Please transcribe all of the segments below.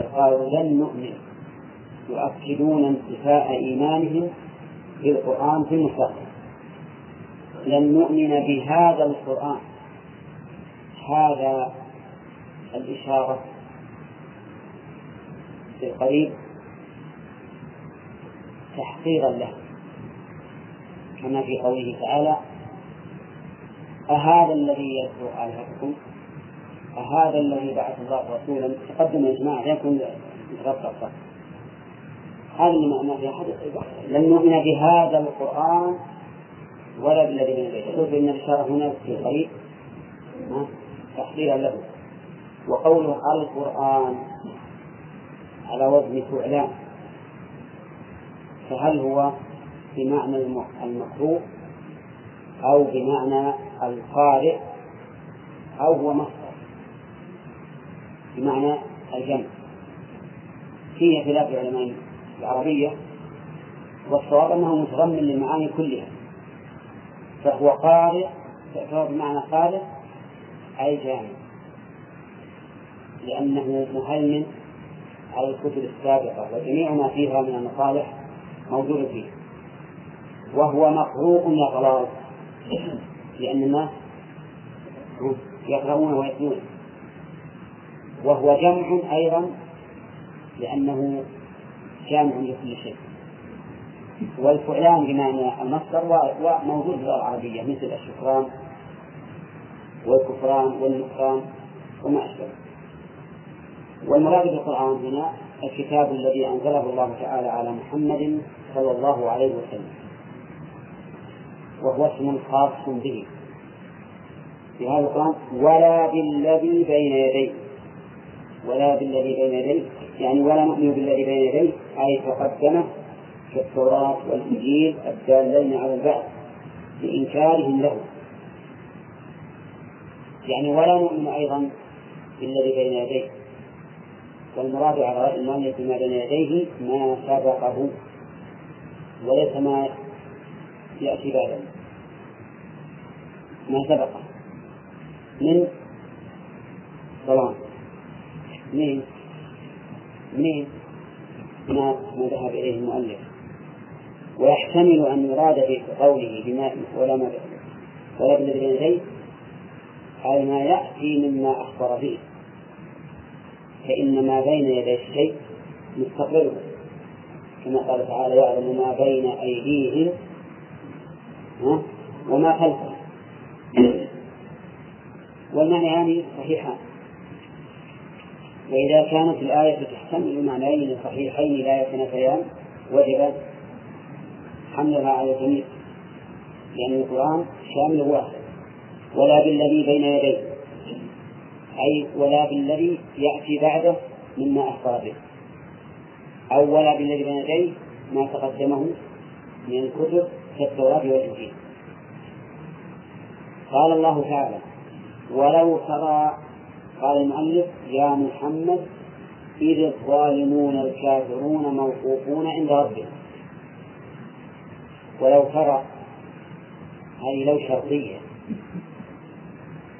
قالوا لن نؤمن. يؤكدون انتفاء إيمانهم بالقرآن في المستقبل. لن نؤمن بهذا القرآن. هذا الإشارة في القريب تحقيرا له. كما في قوله تعالى أهذا الذي يتلو آلهتكم؟ أهذا الذي بعث الله رسولا تقدم يا جماعة يكون يتغطى هذا ما في أحد لن نؤمن بهذا القرآن ولا بالذي يديه شوف إن الإشارة هنا في القريب تحقيرا له. وقوله القرآن على وزن فعلان فهل هو بمعنى المقروء أو بمعنى القارئ أو هو مصدر؟ بمعنى الجمع. فيه خلاف علماء العربية والصواب أنه متضمن للمعاني كلها. فهو قارئ فهو بمعنى قارئ أي جامع. لأنه مهيمن على الكتب السابقة وجميع ما فيها من المصالح موجود فيه. وهو مقروء يا غلاظ لأن الناس يقرؤون ويتلون. وهو جمع أيضا لأنه جامع لكل شيء. والفعلان بمعنى المصدر موجود في العربية مثل الشكران والكفران والنكران وما أشبه. والمراد بالقرآن هنا الكتاب الذي أنزله الله تعالى على محمد صلى الله عليه وسلم وهو اسم خاص به. في هذا القرآن ولا بالذي بين يديه ولا بالذي بين يديه يعني ولا نؤمن بالذي بين يديه أي تقدمه كالتوراة والإنجيل الدالين على البعث لإنكارهم له. يعني ولا نؤمن أيضا بالذي بين يديه والمراد على المؤلف بما بين يديه ما سبقه وليس ما يأتي بعده. ما سبقه. من من من ما ما ذهب إليه المؤلف. ويحتمل أن يراد بقوله بما ولا ما ولا بالذي بين يديه أي ما يأتي مما أخبر به. فإن ما بين يدي الشيء مستقبله. كما قال تعالى يعلم ما بين أيديهم وما خلفهم. والمعنيان صحيحان. وإذا كانت الآية تحتمل معنيين صحيحين لا يتنافيان وجب حملها على الجميع. لأن القرآن شامل واحد ولا بالذي بين يديه أي ولا بالذي يأتي بعده مما أخبر به أو ولا بالذي بين يديه ما تقدمه من الكتب كالتوراة والإنجيل. قال الله تعالى ولو ترى قال المؤلف يا محمد إذ الظالمون الكافرون موقوفون عند ربهم. ولو ترى هذه لو شرطية.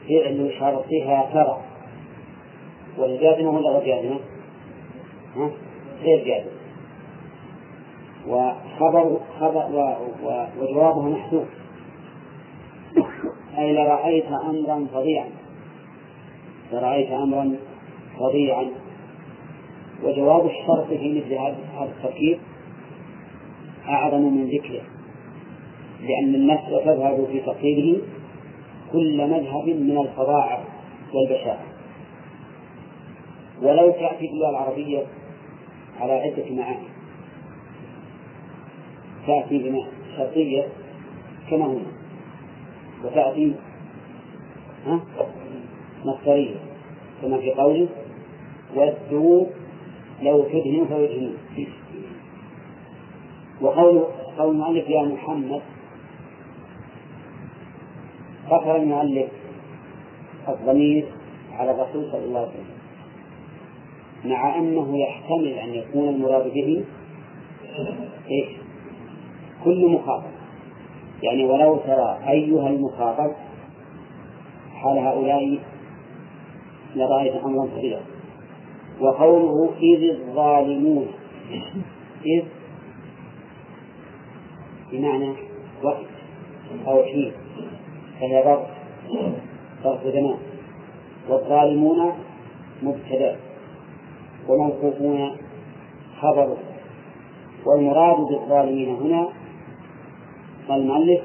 فعل شرطها ترى. والجازمة ولا غير جازمة؟ ها؟ غير جازمة وخبر خبر وجوابه محذوف. أي لرأيت أمرا فظيعا. لرأيت أمرا فظيعا وجواب الشرط في مثل هذا التركيب أعظم من ذكره لأن النفس تذهب في تقييده كل مذهب من الفظاعة والبشاعة. ولو تأتي اللغة العربية على عدة معاني تأتي بما شرطية كما هنا وتأتي ها؟ مصدرية. كما في قوله ودوا لو تدهنوا فيدهنون. وقول قول المؤلف يا محمد قصر المؤلف الضمير على الرسول صلى الله عليه وسلم. مع أنه يحتمل أن يكون المراد به إيش؟ كل مخاطب. يعني ولو ترى أيها المخاطب حال هؤلاء لرأيت أمرا كبيرا وقوله إذ الظالمون. إذ بمعنى وقت أو حين. فهي ظرف ظرف زمان والظالمون مبتدأ. وموقوفون خبر. والمراد بالظالمين هنا المؤلف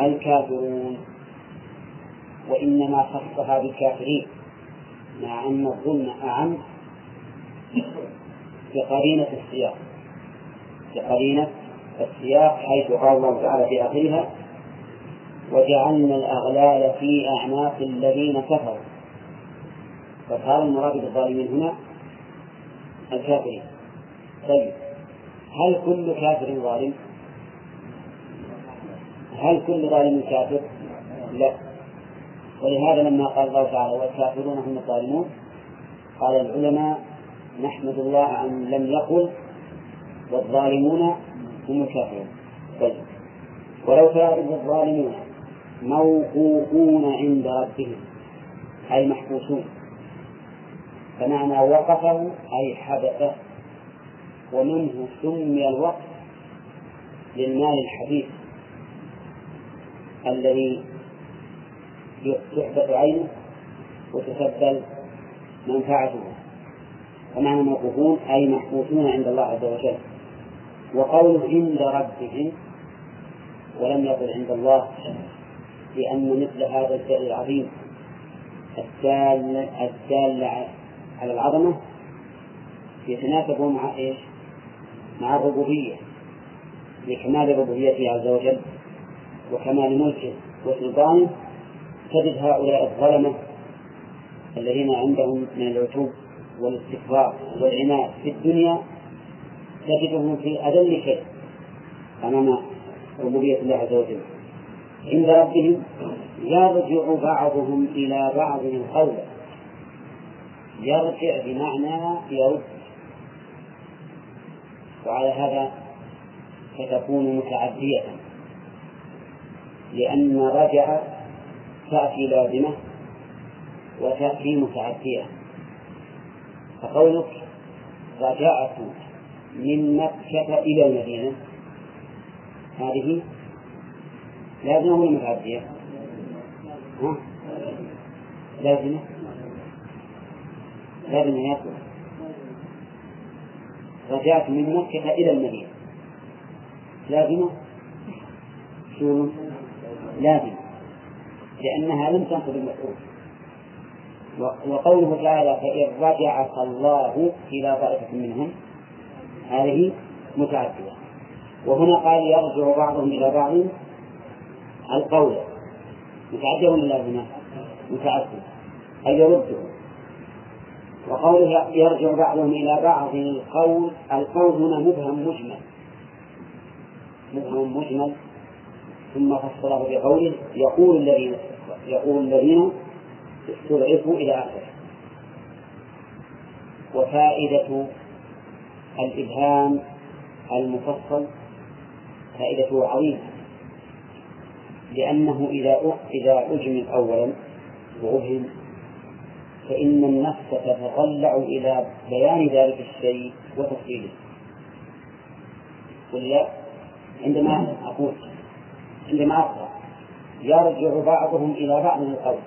الكافرون. وإنما خصها بالكافرين. مع أن الظلم أعم بقرينة السياق بقرينة السياق حيث قال الله تعالى في آخرها وجعلنا الأغلال في أعناق الذين كفروا فصار المراد بالظالمين هنا الكافرين طيب هل كل كافر ظالم؟ هل كل ظالم كافر؟ لا ولهذا لما قال الله تعالى والكافرون هم الظالمون قال العلماء نحمد الله أن لم يقل والظالمون هم الكافرون. طيب. ولو كان الظالمون موقوفون عند ربهم أي محبوسون فمعنى وقفه أي حدثه ومنه سمي الوقف للمال الحديث الذي تحبط عينه وتسبل منفعته. ومعنى موقوفون أي محبوسون عند الله عز وجل. وقوله عند ربهم ولم يقل عند الله لأن مثل هذا الفعل العظيم الدال الدال على العظمة يتناسب مع إيش؟ مع الربوبية لكمال ربوبيته عز وجل وكمال ملكه وسلطانه تجد هؤلاء الظلمة الذين عندهم من العتوب والاستكبار والعناد في الدنيا تجدهم في أذل شيء أمام ربوبية الله عز وجل. عند ربهم يرجع بعضهم إلى بعض القول. يرجع بمعنى يرد. وعلى هذا فتكون متعدية. لأن رجع تأتي لازمة وتأتي متعدية. فقولك رجعت من مكة إلى المدينة. هذه لازمة ولا متعدية؟ ها؟ لازمة. لازم يقول رجعت من مكة إلى المدينة. لازمة؟ شو لازم لأنها لم تنقض المفعول وقوله تعالى فإن رجعك الله إلى طائفة منهم هذه متعدية وهنا قال يرجع بعضهم إلى بعض. القول متعدية ولا لازمة؟ متعدية أي يرده وقوله يرجع بعضهم إلى بعض القول القول هنا مبهم مجمل. مبهم مجمل. ثم فصله بقوله يقول الذين يقول الذين استضعفوا إلى آخره. وفائدة الإبهام المفصل فائدته عظيمة. لأنه إذا إذا أجمل أولا وأبهم فإن النفس تتطلع إلى بيان ذلك الشيء وتفصيله. ولا عندما أقول عندما أقرأ يرجع بعضهم إلى بعض القول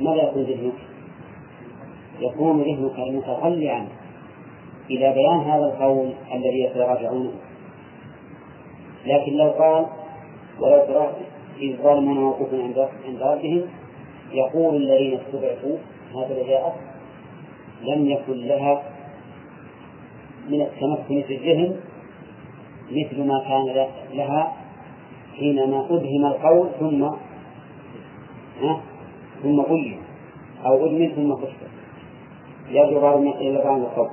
ماذا يكون ذهنك؟ يكون ذهنك متطلعا إلى بيان هذا القول الذي يتراجعونه. لكن لو قال ولو ترى إذ ظلموا موقوف عند ربهم يقول الذين استضعفوا هكذا جاءت لم يكن لها من التمكن في الذهن مثل ما كان لها حينما أدهم القول ثم ها ثم بين أو أدمن ثم فسر يرجع بعض إلى بعض القول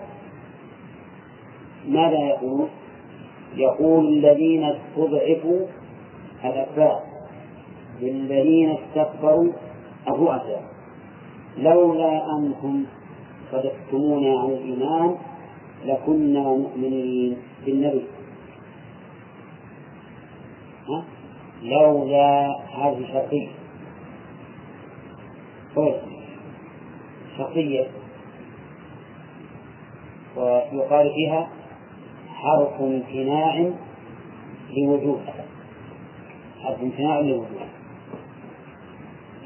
ماذا يقول؟ يقول الذين استضعفوا الأتباع للذين استكبروا الرؤساء لولا أنكم صدقتمونا عن الإيمان لكنا مؤمنين بالنبي؟ لولا هذه شرطية طيب شرطية ويقال فيها حرف امتناع لوجود. حرف امتناع لوجود.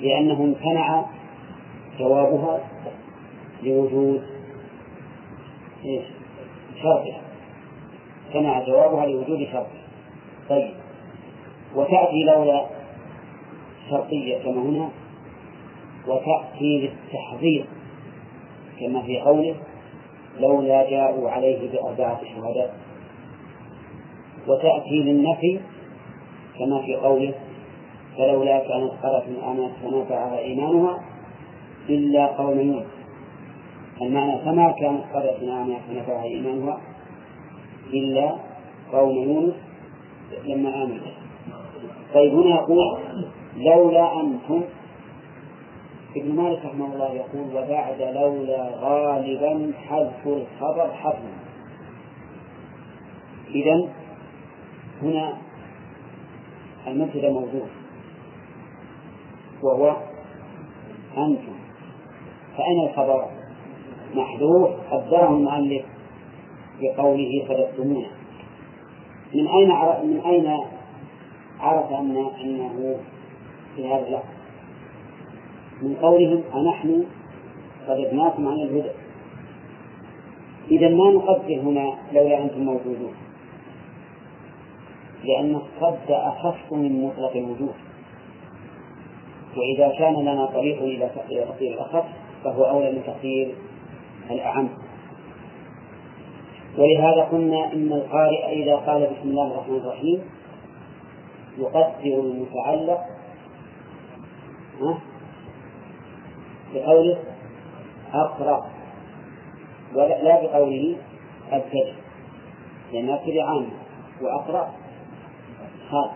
لأنه امتنع جوابها لوجود؟ شرطها. امتنع جوابها لوجود شرطها. طيب. وتأتي لولا شرطية كما هنا وتأتي للتحضير كما في قوله لولا جاءوا عليه بأربعة شهداء وتأتي للنفي كما في قوله فلولا كانت قرة آمنت فنفعها إيمانها إلا قوم يونس المعنى فما كانت قرية آمنت فنفعها إيمانها إلا قوم يونس لما آمنوا. طيب هنا يقول لولا أنتم ابن مالك رحمه الله يقول وبعد لولا غالبا حذف الخبر حتما إذا هنا المبتدا موجود وهو أنتم فأين الخبر؟ محذوف قدره المؤلف بقوله صدقتمونا من أين من أين عرف أن أنه في هذا اللفظ من قولهم أنحن صدقناكم عن الهدى. إذا ما نقدر هنا لولا أنتم موجودون. لأن الصد أخف من مطلق الوجود. وإذا كان لنا طريق إلى تقدير الأخف فهو أولى من تقدير الأعم. ولهذا قلنا إن القارئ إذا قال بسم الله الرحمن الرحيم يقدر المتعلق بقوله أقرأ ولا بقوله أبتدئ لأن أبتدئ عام وأقرأ. خاص.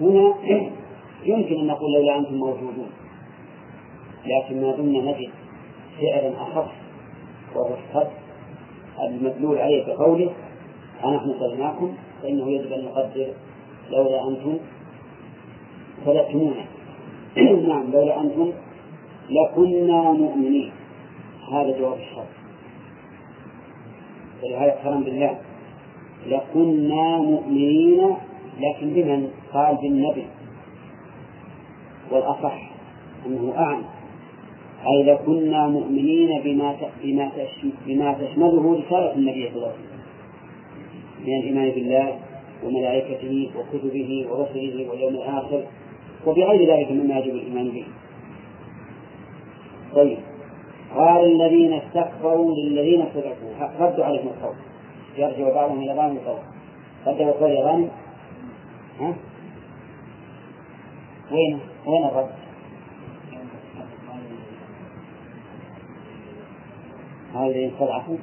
هنا يمكن أن نقول لولا أنتم موجودون لكن ما دمنا نجد فعلا أخف وهو الصد المدلول عليه بقوله أنحن صدناكم فإنه يجب أن نقدر لولا أنتم صدقتمونا نعم لولا أنتم لكنا مؤمنين. هذا جواب الشرط ولهذا قسم بالله. لكنا مؤمنين لكن بمن؟ قال بالنبي. والأصح أنه أعم أي لكنا مؤمنين بما بما بما تشمله رسالة النبي صلى الله عليه وسلم. من الإيمان بالله وملائكته وكتبه ورسله واليوم الآخر وبغير ذلك مما يجب الإيمان به. طيب. قال الذين استكبروا للذين صدقوا. ردوا عليهم القول يرجع بعضهم إلى بعض القول ردوا يا غانم؟ ها؟ وين؟ وين الرد؟ هذا يستضعفوا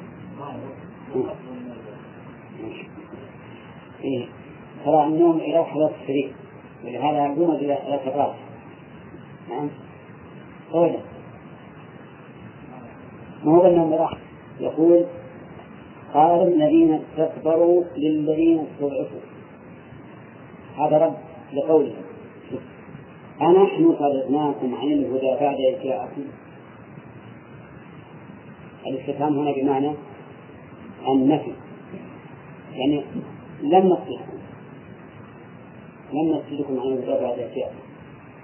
إيه ترى النوم إلى حضرة السرير ولهذا يقوم إلى الراس نعم. أولا ما هو النوم راح؟ يقول قال الذين استكبروا للذين استضعفوا. هذا رد لقوله. أنحن صدقناكم عن الهدى بعد إذ الاستفهام هنا بمعنى النفي يعني لم نصدقكم لم نصدقكم عن الهدى بعد جاءكم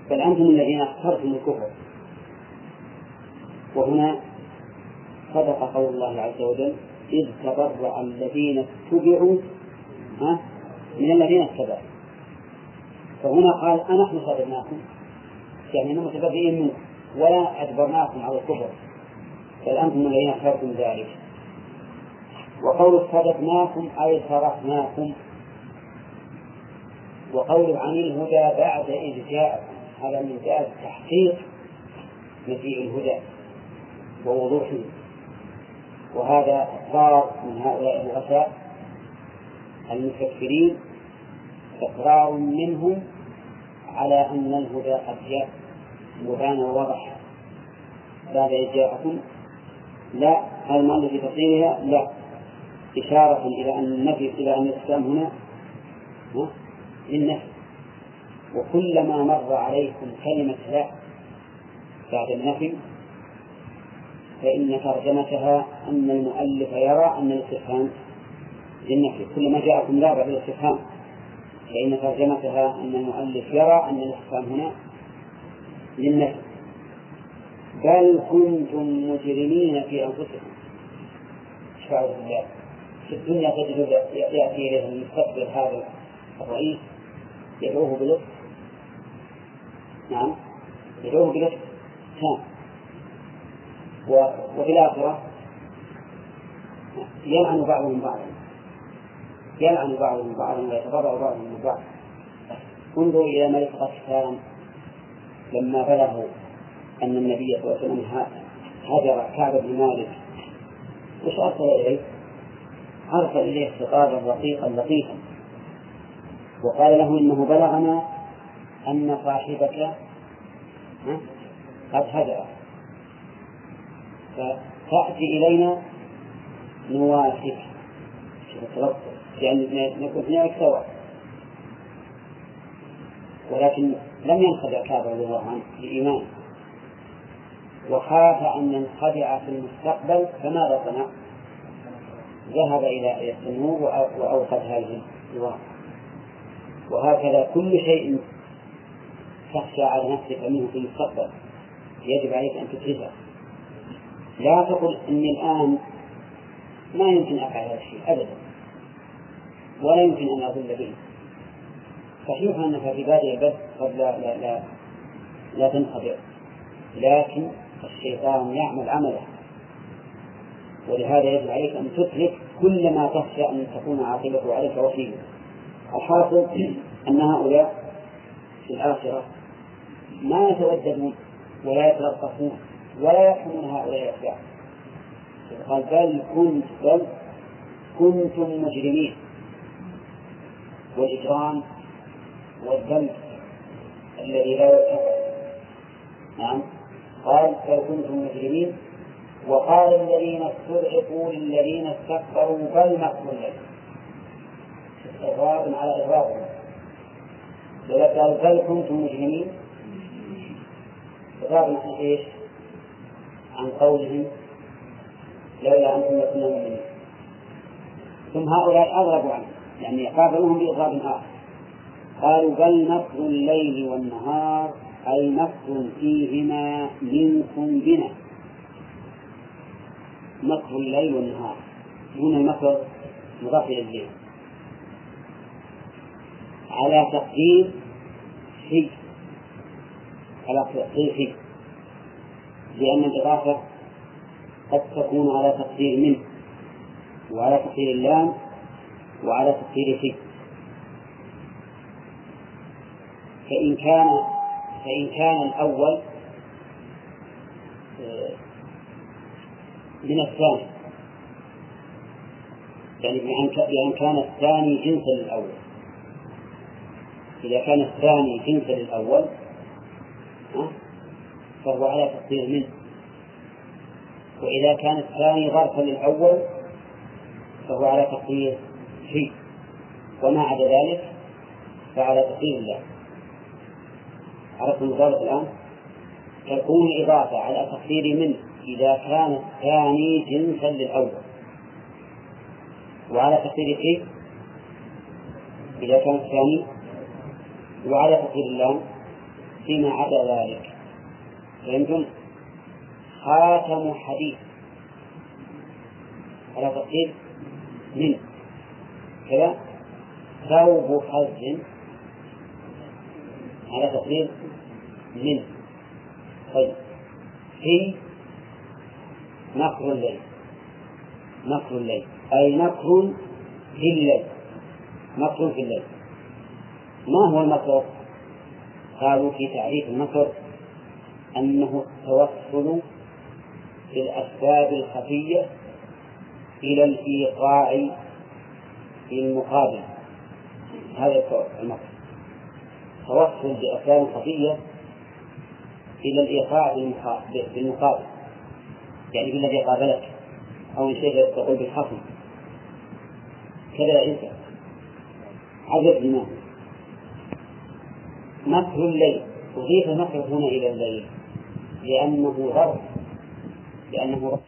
بل أنتم الذين اخترتم الكفر. وهنا صدق قول الله عز وجل إذ تبرأ الذين اتبعوا من الذين اتبعوا. فهنا قال أنحن صدقناكم. يعني متبرئين منكم. ولا أجبرناكم على الكفر. بل أنتم الذين اخترتم ذلك. وقول صدقناكم أي صرفناكم. وقول عن الهدى بعد إذ جاءكم هذا من جاء تحقيق مجيء الهدى ووضوحه وهذا إقرار من هؤلاء الرؤساء المفكرين إقرار منهم على أن الهدى قد جاء وبان ووضح بعد إذ جاءكم. لا المعنى في تقديرها؟ لا. إشارة إلى أن النفي إلى أن الإسلام هنا للنفي. وكلما مر عليكم كلمة لا بعد النفي فإن ترجمتها أن المؤلف يرى أن الاستفهام للنفي. كلما جاءكم لا بعد الاستفهام فإن ترجمتها أن المؤلف يرى أن الاستفهام هنا للنفي. بل كنتم مجرمين في أنفسكم. شعور بالله في الدنيا تجد يأتي إليه المستقبل هذا الرئيس يدعوه بلطف. نعم يدعوه بلطف. تام وفي الآخرة يلعن بعضهم بعضا. يلعن بعضهم بعضا ويتبرأ بعضهم من بعض انظروا إلى ملك غسان لما بلغوا أن النبي صلى الله عليه وسلم هجر كعب بن مالك. وش أرسل إليه؟ أرسل إليه خطابا رقيقا لطيفا. وقال له إنه بلغنا أن صاحبك قد هجر فتأتي إلينا نوافق. لأن نكون هناك سواء ولكن لم ينخدع كعب رضي الله عنه بإيمان. وخاف أن ينخدع في المستقبل فماذا صنع؟ ذهب إلى التنور وأوقد هذه النوار وهكذا كل شيء تخشى على نفسك منه في المستقبل. يجب عليك أن تدركه لا تقل إني الآن ما يمكن أفعل هذا الشيء أبدا. ولا يمكن أن أضل به. صحيح أنك في بادئ البث قد لا لا لا, لا تنخدع لكن الشيطان يعمل عمله. ولهذا يجب عليك أن تدرك كل ما تخشى أن تكون عاقبته عليك وفيه الحاصل أن هؤلاء في الآخرة ما يتوددون ولا يتلطفون ولا يفهمون هؤلاء الأتباع قال بل كنت بل كنتم مجرمين. والإجرام والذنب الذي لا يتفق نعم. قال بل كنتم مجرمين. وقال الذين استضعفوا للذين استكبروا بل مكر الليل إغراض على إغراضهم لو قال بل كنتم مجرمين. إغراض إيش؟ عن قولهم. لولا أنتم لكنا مؤمنين. ثم هؤلاء أغربوا عنه. يعني قابلوهم بإضراب آخر. قالوا بل مكر الليل والنهار أي مكر فيهما منكم بنا. مكر الليل والنهار. هنا المكر مضاف إلى الليل. على تقدير في على تقدير في لأن الإضافة قد تكون على تقدير منه وعلى تقدير اللام وعلى تقدير في فإن كان فإن كان الأول آه، من الثاني. يعني بأن كان الثاني جنسا للأول. إذا كان الثاني جنسا للأول فهو على تقدير منه. وإذا كان الثاني ظرفا للأول فهو على تقدير في وما عدا ذلك فعلى تقدير الله. عرفتم ذلك الآن؟ تكون إضافة على تقدير منه. إذا كان الثاني جنسا للأول. وعلى تقدير في إذا كان الثاني وعلى تقدير اللام. فيما عدا ذلك. فهمتم؟ خاتم حديث على تقدير من. كذا. ثوب حز على تقدير من. طيب. في نقر الليل. نقر الليل. أي نقر في الليل. نقر في الليل. ما هو المكر؟ قالوا في تعريف المكر أنه التوصل بالأسباب الخفية إلى الإيقاع في المقابل. هذا المقصد توصل بأسباب خفية إلى الإيقاع بالمقابل. يعني بالذي قابلك أو شيء تقول بالخصم كذا أنت. عجب الإمام. مكر الليل. أضيف المكر هنا إلى الليل. لأنه ظرف لأنه